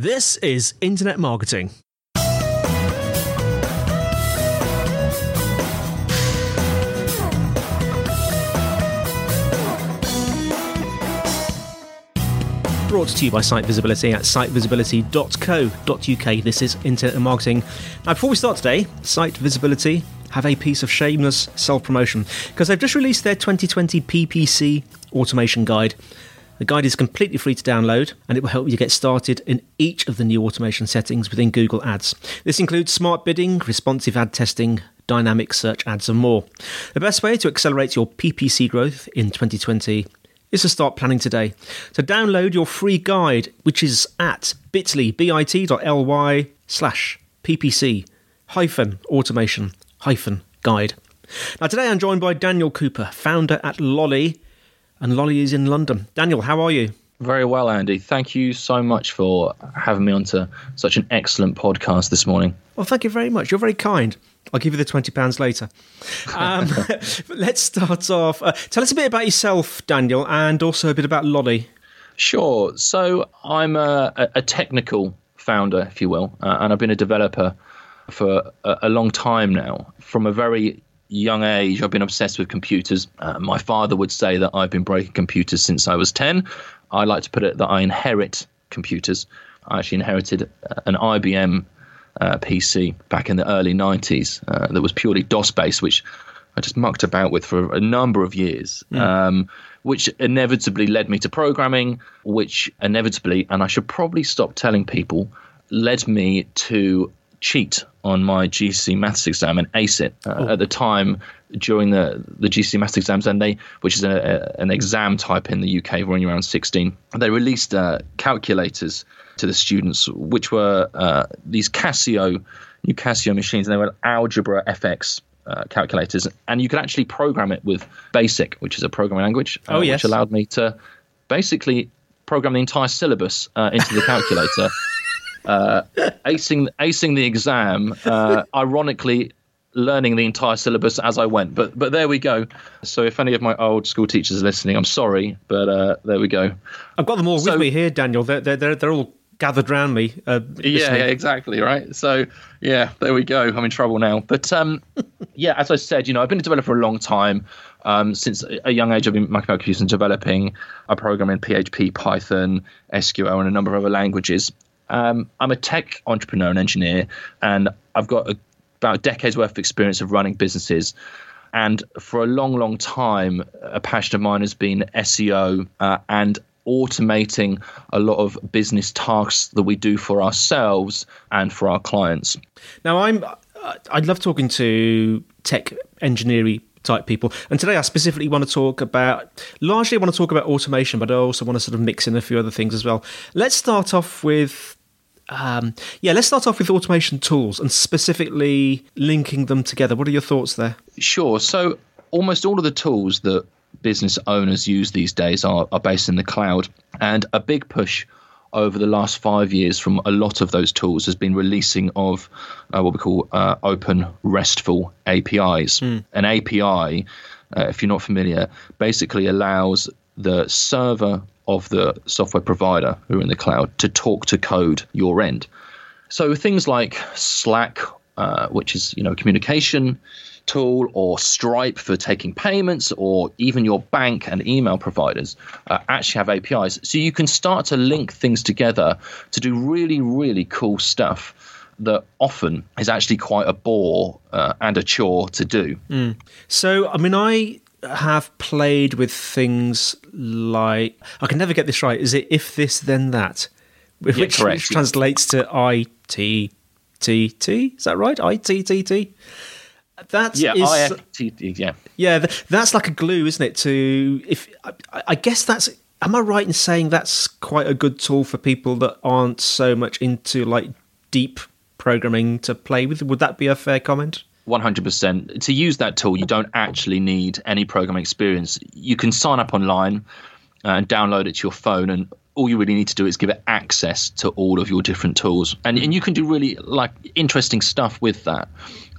This is Internet Marketing. Brought to you by Site Visibility at sitevisibility.co.uk. This is Internet Marketing. Now, before we start today, Site Visibility have a piece of shameless self promotion because they've just released their 2020 PPC automation guide. The guide is completely free to download and it will help you get started in each of the new automation settings within Google Ads. This includes smart bidding, responsive ad testing, dynamic search ads, and more. The best way to accelerate your PPC growth in 2020 is to start planning today. So download your free guide, which is at bit.ly, bit.ly slash ppc hyphen automation hyphen guide. Now today I'm joined by Daniel Cooper, founder at Lolly, and Lolly is in London. Daniel, how are you? Very well, Andy. Thank you so much for having me onto such an excellent podcast this morning. Well, thank you very much. You're very kind. I'll give you the twenty pounds later. Um, let's start off. Uh, tell us a bit about yourself, Daniel, and also a bit about Lolly. Sure. So I'm a, a technical founder, if you will, uh, and I've been a developer for a, a, long time now. From a very young age, I've been obsessed with computers. Uh, my father would say that I've been breaking computers since I was ten. I like to put it that I inherit computers. I actually inherited an IBM uh, PC back in the early 90s uh, that was purely DOS based, which I just mucked about with for a number of years, mm. um, which inevitably led me to programming, which inevitably, and I should probably stop telling people, led me to cheat on my GC maths exam and ace it uh, oh. at the time during the the GC maths exams, and they, which is a, a, an exam type in the UK when you're around 16, they released uh, calculators to the students, which were uh, these Casio, new Casio machines, and they were Algebra FX uh, calculators, and you could actually program it with BASIC, which is a programming language, uh, oh, yes. which allowed me to basically program the entire syllabus uh, into the calculator. Uh, acing acing the exam, uh, ironically, learning the entire syllabus as I went. But but there we go. So if any of my old school teachers are listening, I'm sorry, but uh, there we go. I've got them all so, with me here, Daniel. They're they're they're all gathered around me. Uh, yeah, yeah, exactly. Right. So yeah, there we go. I'm in trouble now. But um, yeah, as I said, you know, I've been a developer for a long time. Um, since a young age, I've been computers and developing. I program in PHP, Python, SQL, and a number of other languages. Um, I'm a tech entrepreneur and engineer, and I've got a, about a decade's worth of experience of running businesses. And for a long, long time, a passion of mine has been SEO uh, and automating a lot of business tasks that we do for ourselves and for our clients. Now, I'm I love talking to tech engineering type people. And today I specifically want to talk about, largely I want to talk about automation, but I also want to sort of mix in a few other things as well. Let's start off with um, yeah, let's start off with automation tools and specifically linking them together. What are your thoughts there? Sure. So, almost all of the tools that business owners use these days are, are based in the cloud. And a big push over the last five years from a lot of those tools has been releasing of uh, what we call uh, open RESTful APIs. Mm. An API, uh, if you're not familiar, basically allows the server of the software provider who are in the cloud to talk to code your end. So things like Slack, uh, which is you know communication, tool or Stripe for taking payments or even your bank and email providers uh, actually have APIs. So you can start to link things together to do really, really cool stuff that often is actually quite a bore uh, and a chore to do. Mm. So, I mean, I have played with things like I can never get this right. Is it if this then that, Yeah, which, correct, which yeah. translates to I T T T? Is that right? I T T T. That's Yeah, is- IFTT, yeah. yeah. That's like a glue, isn't it? To if I, I guess that's. Am I right in saying that's quite a good tool for people that aren't so much into like deep programming to play with? Would that be a fair comment? 100%. To use that tool, you don't actually need any programming experience. You can sign up online uh, and download it to your phone, and all you really need to do is give it access to all of your different tools. And, and you can do really like interesting stuff with that,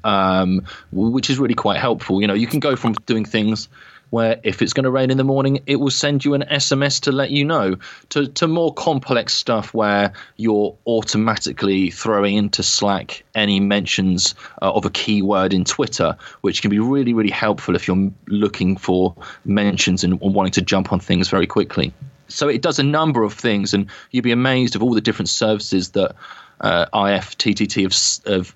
um, which is really quite helpful. You know, you can go from doing things where if it's going to rain in the morning, it will send you an SMS to let you know, to, to more complex stuff where you're automatically throwing into Slack any mentions uh, of a keyword in Twitter, which can be really, really helpful if you're looking for mentions and wanting to jump on things very quickly. So it does a number of things, and you'd be amazed of all the different services that uh, IFTTT have, have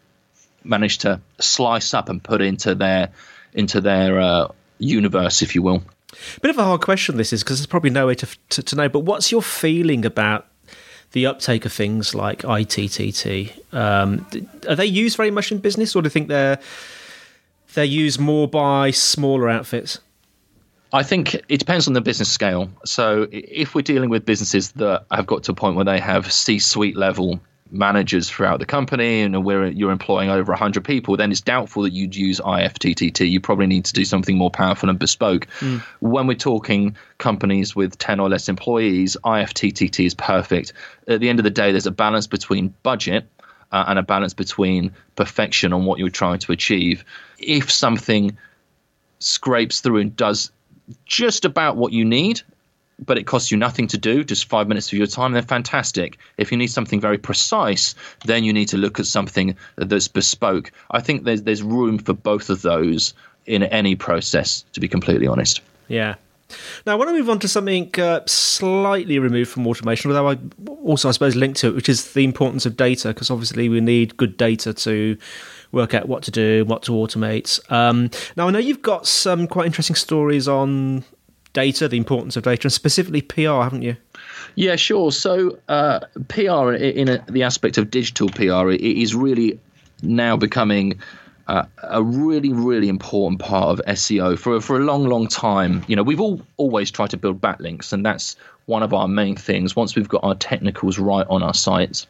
managed to slice up and put into their into their uh, universe, if you will. Bit of a hard question this is because there's probably no way to, to to know. But what's your feeling about the uptake of things like ITTT? Um, are they used very much in business, or do you think they're they're used more by smaller outfits? I think it depends on the business scale. So if we're dealing with businesses that have got to a point where they have C-suite level managers throughout the company and where you're employing over 100 people, then it's doubtful that you'd use IFTTT. You probably need to do something more powerful and bespoke. When we're talking companies with 10 or less employees, IFTTT is perfect. At the end of the day, there's a balance between budget uh, and a balance between perfection on what you're trying to achieve. If something scrapes through and does just about what you need, but it costs you nothing to do, just five minutes of your time, then fantastic. If you need something very precise, then you need to look at something that's bespoke. I think there's there's room for both of those in any process, to be completely honest. Yeah. Now, I want to move on to something uh, slightly removed from automation, although I also, I suppose, linked to it, which is the importance of data, because obviously we need good data to work out what to do, what to automate. Um, now, I know you've got some quite interesting stories on data, the importance of data, and specifically PR, haven't you? Yeah, sure. So uh, PR, in a, the aspect of digital PR, i- is really now becoming uh, a really, really important part of SEO for for a long, long time. You know, we've all always tried to build backlinks, and that's one of our main things. Once we've got our technicals right on our sites.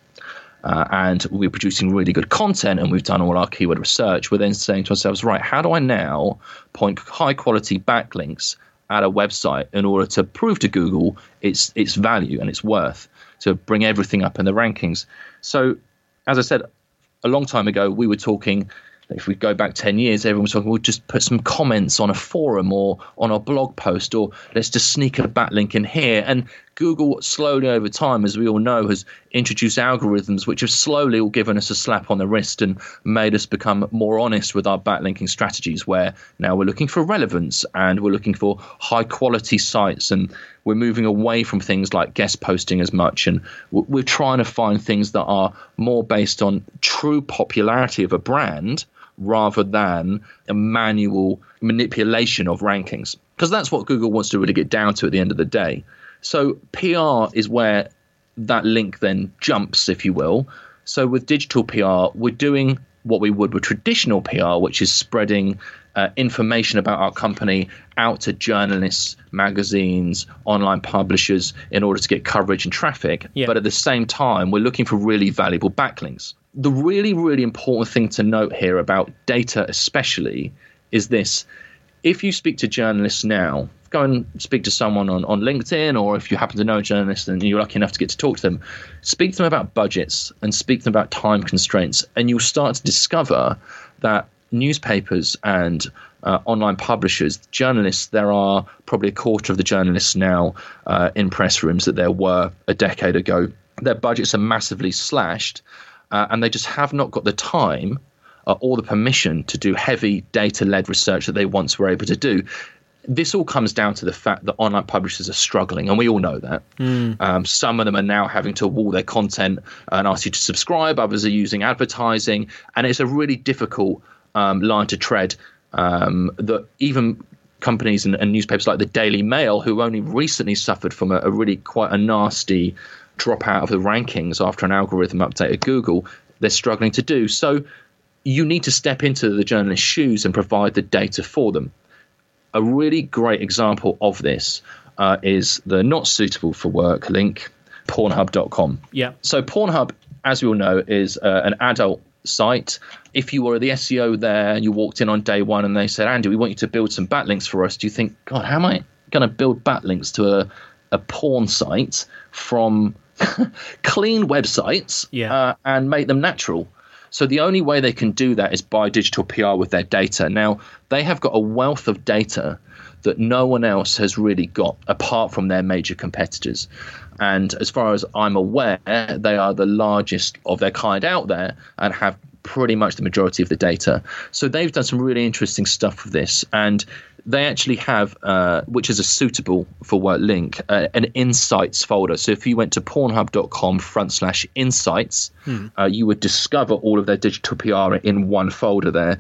Uh, and we're producing really good content and we've done all our keyword research, we're then saying to ourselves, right, how do I now point high quality backlinks at a website in order to prove to Google its its value and its worth to bring everything up in the rankings. So, as I said a long time ago, we were talking. If we go back ten years, everyone was talking. We'll just put some comments on a forum or on a blog post, or let's just sneak a backlink in here. And Google, slowly over time, as we all know, has introduced algorithms which have slowly all given us a slap on the wrist and made us become more honest with our backlinking strategies. Where now we're looking for relevance and we're looking for high quality sites, and we're moving away from things like guest posting as much, and we're trying to find things that are more based on true popularity of a brand rather than a manual manipulation of rankings. Because that's what Google wants to really get down to at the end of the day. So PR is where that link then jumps, if you will. So with digital PR, we're doing what we would with traditional PR, which is spreading uh, information about our company out to journalists, magazines, online publishers in order to get coverage and traffic. Yeah. But at the same time, we're looking for really valuable backlinks. The really, really important thing to note here about data, especially, is this if you speak to journalists now, go and speak to someone on, on LinkedIn, or if you happen to know a journalist and you're lucky enough to get to talk to them, speak to them about budgets and speak to them about time constraints. And you'll start to discover that newspapers and uh, online publishers, journalists, there are probably a quarter of the journalists now uh, in press rooms that there were a decade ago. Their budgets are massively slashed, uh, and they just have not got the time uh, or the permission to do heavy data led research that they once were able to do. This all comes down to the fact that online publishers are struggling, and we all know that. Mm. Um, some of them are now having to wall their content and ask you to subscribe, others are using advertising, and it's a really difficult um, line to tread um, that even companies and, and, newspapers like the Daily Mail, who only recently suffered from a, a really quite a nasty drop out of the rankings after an algorithm update at Google, they're struggling to do. So you need to step into the journalist's shoes and provide the data for them. A really great example of this uh, is the not suitable for work link, Pornhub.com. Yeah. So Pornhub, as we all know, is uh, an adult site. If you were the SEO there and you walked in on day one and they said, Andy, we want you to build some backlinks for us, do you think, God, how am I going to build backlinks to a, a porn site from clean websites yeah. uh, and make them natural? So the only way they can do that is by digital PR with their data. Now, they have got a wealth of data that no one else has really got apart from their major competitors. And as far as I'm aware, they are the largest of their kind out there and have pretty much the majority of the data. So they've done some really interesting stuff with this. And they actually have, uh, which is a suitable for work link, uh, an insights folder. So if you went to pornhub.com front slash insights, hmm. uh, you would discover all of their digital PR in one folder there.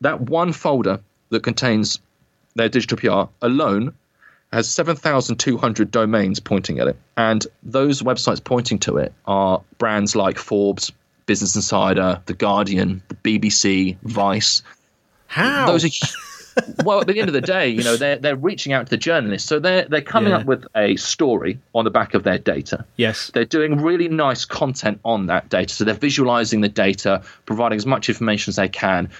That one folder that contains their digital PR alone has 7,200 domains pointing at it. And those websites pointing to it are brands like Forbes, Business Insider, The Guardian, the BBC, Vice. How? Those are. Well, at the end of the day, you know, they're they're reaching out to the journalists, so they're they're coming yeah. up with a story on the back of their data. Yes, they're doing really nice content on that data, so they're visualizing the data, providing as much information as they can,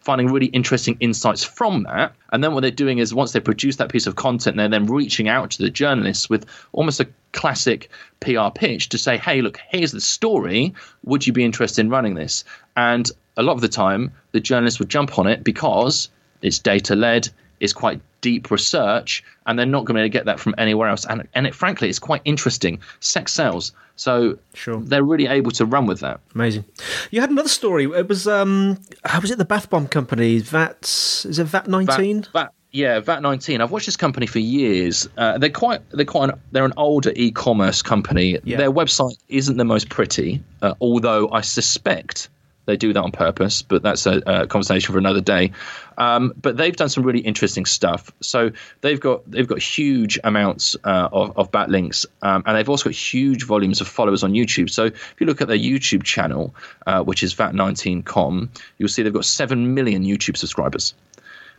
finding really interesting insights from that. And then what they're doing is once they produce that piece of content, they're then reaching out to the journalists with almost a classic PR pitch to say, hey, look, here's the story. Would you be interested in running this? And a lot of the time, the journalists would jump on it because it's data led, it's quite deep research, and they're not going to be able to get that from anywhere else. And and it frankly, it's quite interesting. Sex sells, so sure. they're really able to run with that. Amazing. You had another story. It was um, how was it? The bath bomb company. VAT is it VAT nineteen? VAT, yeah, VAT nineteen. I've watched this company for years. Uh, they're quite they're quite an, they're an older e-commerce company. Yeah. Their website isn't the most pretty, uh, although I suspect they do that on purpose, but that's a, a conversation for another day. Um, but they've done some really interesting stuff. So they've got they've got huge amounts uh, of, of backlinks, um, and they've also got huge volumes of followers on YouTube. So if you look at their YouTube channel, uh, which is VAT19com, you'll see they've got seven million YouTube subscribers.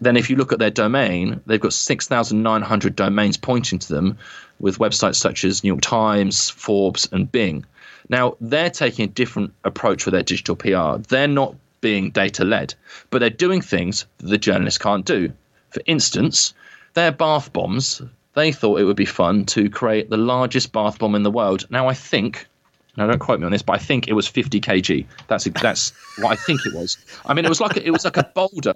Then, if you look at their domain, they've got 6,900 domains pointing to them with websites such as New York Times, Forbes, and Bing. Now, they're taking a different approach with their digital PR. They're not being data led, but they're doing things that the journalists can't do. For instance, their bath bombs, they thought it would be fun to create the largest bath bomb in the world. Now, I think, now don't quote me on this, but I think it was 50 kg. That's that's what I think it was. I mean, it was like a, it was like a boulder.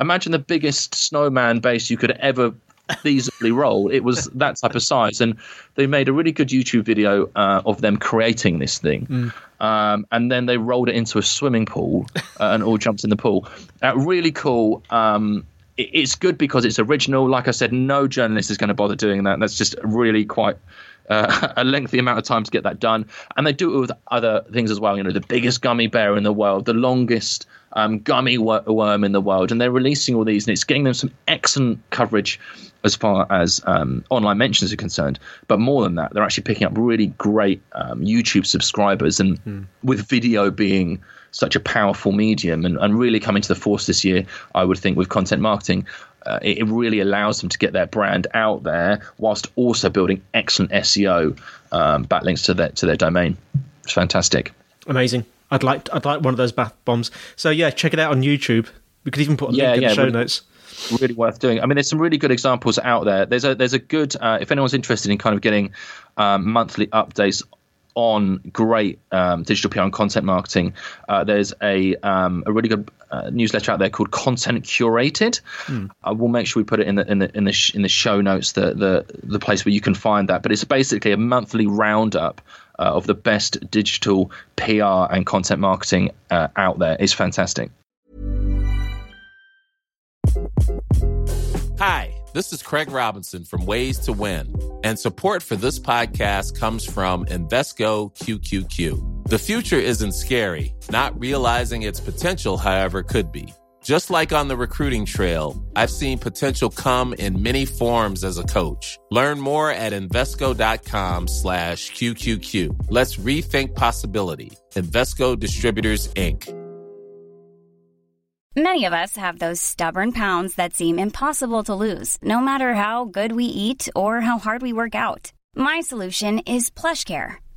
Imagine the biggest snowman base you could ever feasibly roll. It was that type of size, and they made a really good YouTube video uh, of them creating this thing. Mm. Um, and then they rolled it into a swimming pool uh, and all jumped in the pool. Uh, really cool. Um, it, it's good because it's original. Like I said, no journalist is going to bother doing that. That's just really quite uh, a lengthy amount of time to get that done. And they do it with other things as well. You know, the biggest gummy bear in the world, the longest um, gummy worm in the world, and they're releasing all these, and it's getting them some excellent coverage as far as um, online mentions are concerned. But more than that, they're actually picking up really great um, YouTube subscribers, and mm. with video being such a powerful medium and, and really coming to the force this year, I would think with content marketing. Uh, it, it, really allows them to get their brand out there whilst also building excellent SEO um, backlinks to their to their domain. It's fantastic. Amazing. I'd like I'd like one of those bath bombs. So yeah, check it out on YouTube. We could even put a link yeah, in yeah, the show really, notes. Really worth doing. I mean, there's some really good examples out there. There's a there's a good uh, if anyone's interested in kind of getting um, monthly updates on great um, digital PR and content marketing. Uh, there's a um, a really good uh, newsletter out there called Content Curated. Hmm. I will make sure we put it in the in the in the sh- in the show notes, the the the place where you can find that. But it's basically a monthly roundup uh, of the best digital PR and content marketing uh, out there is fantastic. Hi, this is Craig Robinson from Ways to Win, and support for this podcast comes from Invesco QQQ. The future isn't scary, not realizing its potential, however, could be. Just like on the recruiting trail, I've seen potential come in many forms as a coach. Learn more at Invesco.com slash QQQ. Let's rethink possibility. Invesco Distributors, Inc. Many of us have those stubborn pounds that seem impossible to lose, no matter how good we eat or how hard we work out. My solution is PlushCare.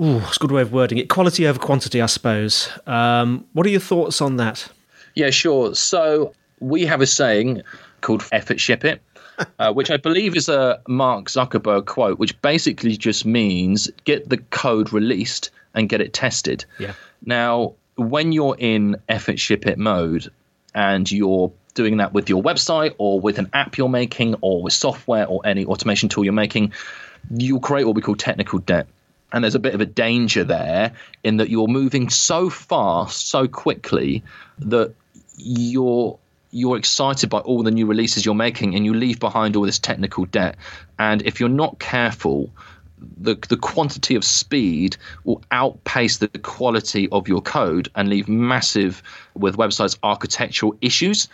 Ooh, it's a good way of wording it. Quality over quantity, I suppose. Um, what are your thoughts on that? Yeah, sure. So we have a saying called effort ship it. uh, which I believe is a Mark Zuckerberg quote, which basically just means get the code released and get it tested. Yeah. Now, when you're in effort ship it mode and you're doing that with your website or with an app you're making or with software or any automation tool you're making, you'll create what we call technical debt. And there's a bit of a danger there in that you're moving so fast, so quickly that you're you're excited by all the new releases you're making and you leave behind all this technical debt. And if you're not careful, the the quantity of speed will outpace the quality of your code and leave massive with websites architectural issues.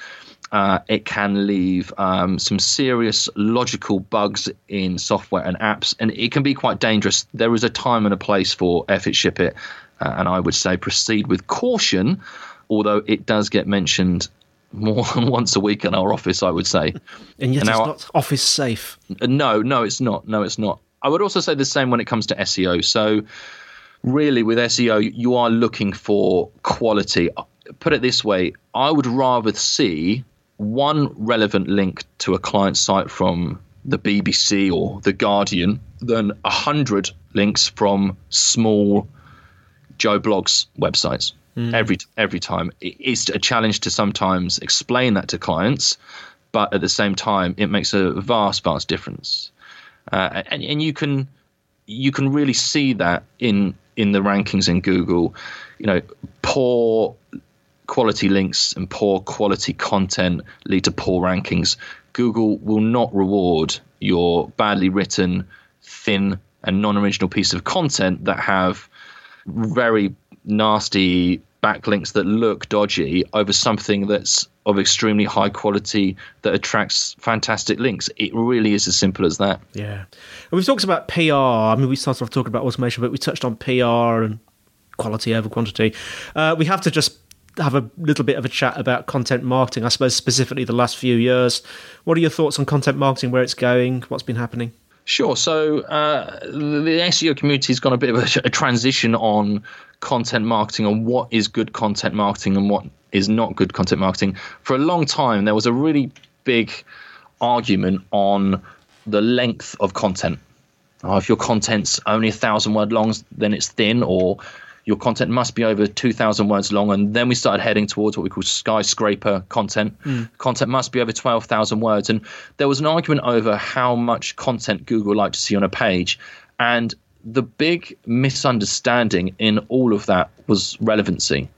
Uh, it can leave um, some serious logical bugs in software and apps, and it can be quite dangerous. There is a time and a place for effort ship it, uh, and I would say proceed with caution. Although it does get mentioned more than once a week in our office, I would say. And yet and it's now, not office safe. No, no, it's not. No, it's not. I would also say the same when it comes to SEO. So, really, with SEO, you are looking for quality. Put it this way I would rather see one relevant link to a client site from the BBC or the Guardian than a hundred links from small Joe Bloggs websites mm. every every time. It's a challenge to sometimes explain that to clients, but at the same time, it makes a vast, vast difference. Uh, and and you can you can really see that in in the rankings in Google. You know, poor quality links and poor quality content lead to poor rankings. Google will not reward your badly written, thin, and non-original piece of content that have very nasty backlinks that look dodgy over something that's of extremely high quality that attracts fantastic links. It really is as simple as that. Yeah. And we've talked about PR. I mean, we started off talking about automation, but we touched on PR and quality over quantity. Uh, we have to just have a little bit of a chat about content marketing, I suppose, specifically the last few years. What are your thoughts on content marketing, where it's going, what's been happening? Sure. So uh, the SEO community has gone a bit of a, a, transition on content marketing and what is good content marketing and what is not good content marketing. For a long time, there was a really big argument on the length of content. Uh, if your content's only a thousand word long, then it's thin, or your content must be over 2,000 words long. And then we started heading towards what we call skyscraper content. Mm. Content must be over 12,000 words. And there was an argument over how much content Google liked to see on a page. And the big misunderstanding in all of that was relevancy.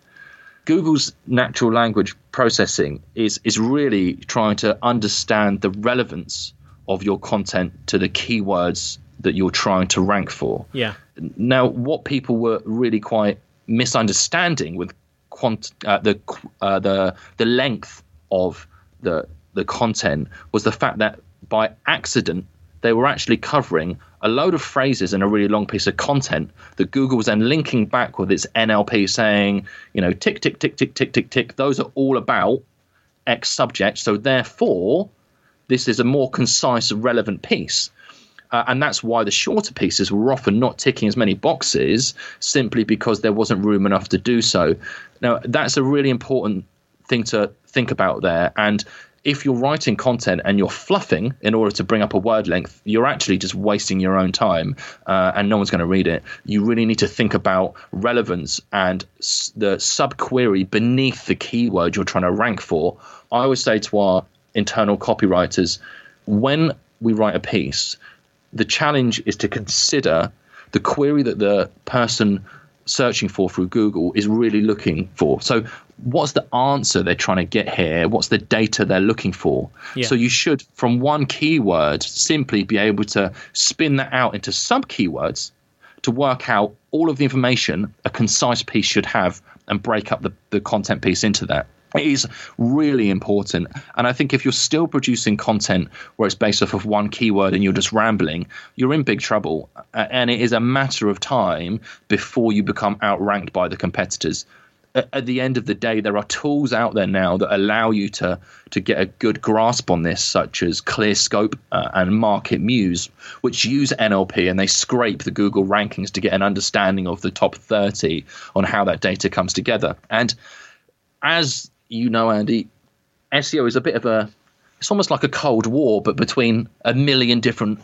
Google's natural language processing is is really trying to understand the relevance of your content to the keywords that you're trying to rank for. Yeah. Now, what people were really quite misunderstanding with quant, uh, the uh, the the length of the the content was the fact that by accident they were actually covering a load of phrases in a really long piece of content that Google was then linking back with its NLP saying, you know, tick, tick, tick, tick, tick, tick, tick. Those are all about X subject. So therefore, this is a more concise, and relevant piece. Uh, and that's why the shorter pieces were often not ticking as many boxes simply because there wasn't room enough to do so. Now, that's a really important thing to think about there. And if you're writing content and you're fluffing in order to bring up a word length, you're actually just wasting your own time uh, and no one's going to read it. You really need to think about relevance and s- the subquery beneath the keyword you're trying to rank for. I always say to our internal copywriters when we write a piece, the challenge is to consider the query that the person searching for through Google is really looking for. So, what's the answer they're trying to get here? What's the data they're looking for? Yeah. So, you should, from one keyword, simply be able to spin that out into sub keywords to work out all of the information a concise piece should have and break up the, the content piece into that. It is really important. And I think if you're still producing content where it's based off of one keyword and you're just rambling, you're in big trouble. And it is a matter of time before you become outranked by the competitors. At at the end of the day, there are tools out there now that allow you to to get a good grasp on this, such as ClearScope uh, and Market Muse, which use NLP and they scrape the Google rankings to get an understanding of the top 30 on how that data comes together. And as you know, Andy, SEO is a bit of a it's almost like a cold war, but between a million different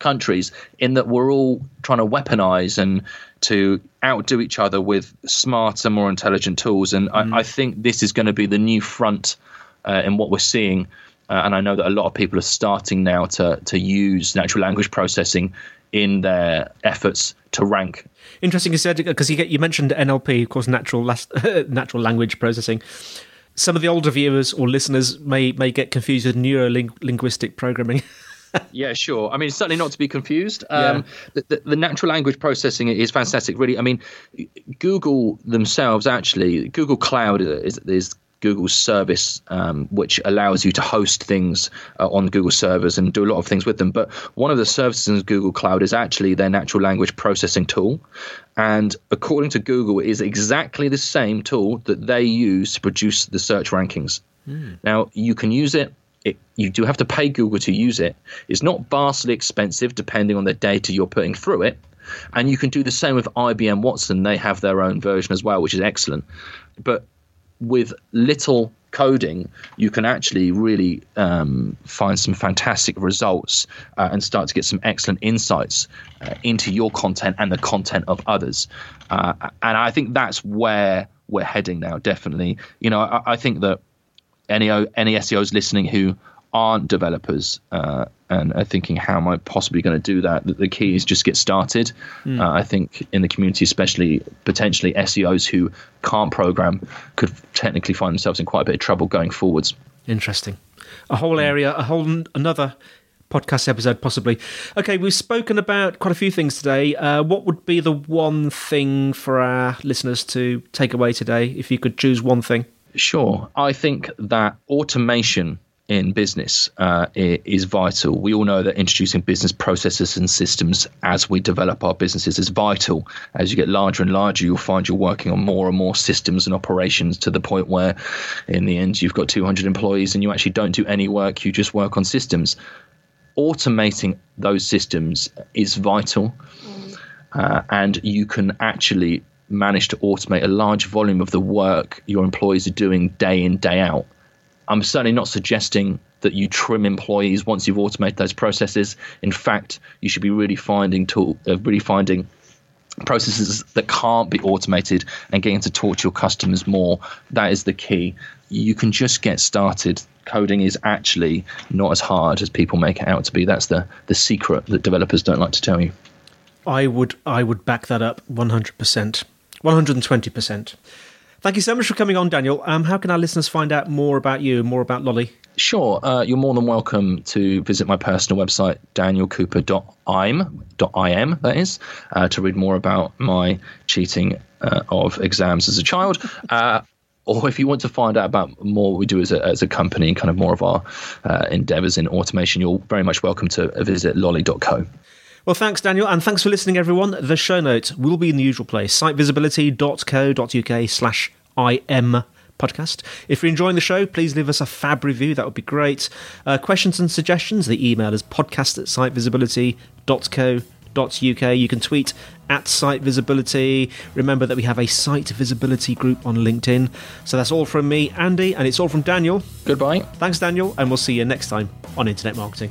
countries, in that we're all trying to weaponize and to outdo each other with smarter, more intelligent tools. And I, I think this is going to be the new front uh, in what we're seeing. Uh, and I know that a lot of people are starting now to to use natural language processing in their efforts to rank Interesting you said because you, get- you mentioned NLP, of course, natural las- natural language processing. Some of the older viewers or listeners may may get confused with neuro linguistic programming. Yeah, sure. I mean, certainly not to be confused. Um, the, the, the natural language processing is fantastic. Really, I mean, Google themselves actually, Google Cloud is, is Google's service, um, which allows you to host things uh, on Google servers and do a lot of things with them. But one of the services in Google Cloud is actually their natural language processing tool. And according to Google, it is exactly the same tool that they use to produce the search rankings. Now, you can use it it, you do have to pay Google to use it. It's not vastly expensive depending on the data you're putting through it. And you can do the same with IBM Watson. They have their own version as well, which is excellent. But with little coding, you can actually really um, find some fantastic results uh, and start to get some excellent insights uh, into your content and the content of others. Uh, and I think that's where we're heading now, definitely. You know, I, I think that any any SEOs listening who aren't developers uh, and are thinking, how am I possibly going to do that? The, the key is just get started. Uh, I think in the community, especially potentially SEOs who can't program, could technically find themselves in quite a bit of trouble going forwards. Interesting. A whole area, a whole n- another podcast episode, possibly. Okay, we've spoken about quite a few things today. Uh, what would be the one thing for our listeners to take away today, if you could choose one thing? Sure. I think that automation in business uh, is vital. We all know that introducing business processes and systems as we develop our businesses is vital. As you get larger and larger, you'll find you're working on more and more systems and operations to the point where, in the end, you've got 200 employees and you actually don't do any work, you just work on systems. Automating those systems is vital uh, and you can actually manage to automate a large volume of the work your employees are doing day in day out. I'm certainly not suggesting that you trim employees once you've automated those processes. In fact, you should be really finding tool, uh, really finding processes that can't be automated and getting to talk to your customers more. That is the key. You can just get started. Coding is actually not as hard as people make it out to be. That's the the secret that developers don't like to tell you. I would I would back that up 100%. 120%. Thank you so much for coming on, Daniel. Um, how can our listeners find out more about you, more about Lolly? Sure, uh, you're more than welcome to visit my personal website, danielcooper.im, that is, uh, to read more about my cheating uh, of exams as a child. Uh, or if you want to find out about more what we do as a, as a company and kind of more of our uh, endeavors in automation, you're very much welcome to visit lolly.co. Well, thanks, Daniel, and thanks for listening, everyone. The show notes will be in the usual place sitevisibility.co.uk slash IM podcast. If you're enjoying the show, please leave us a fab review. That would be great. Uh, questions and suggestions, the email is podcast at sitevisibility.co.uk. You can tweet at site visibility. Remember that we have a site visibility group on LinkedIn. So that's all from me, Andy, and it's all from Daniel. Goodbye. Thanks, Daniel, and we'll see you next time on Internet Marketing.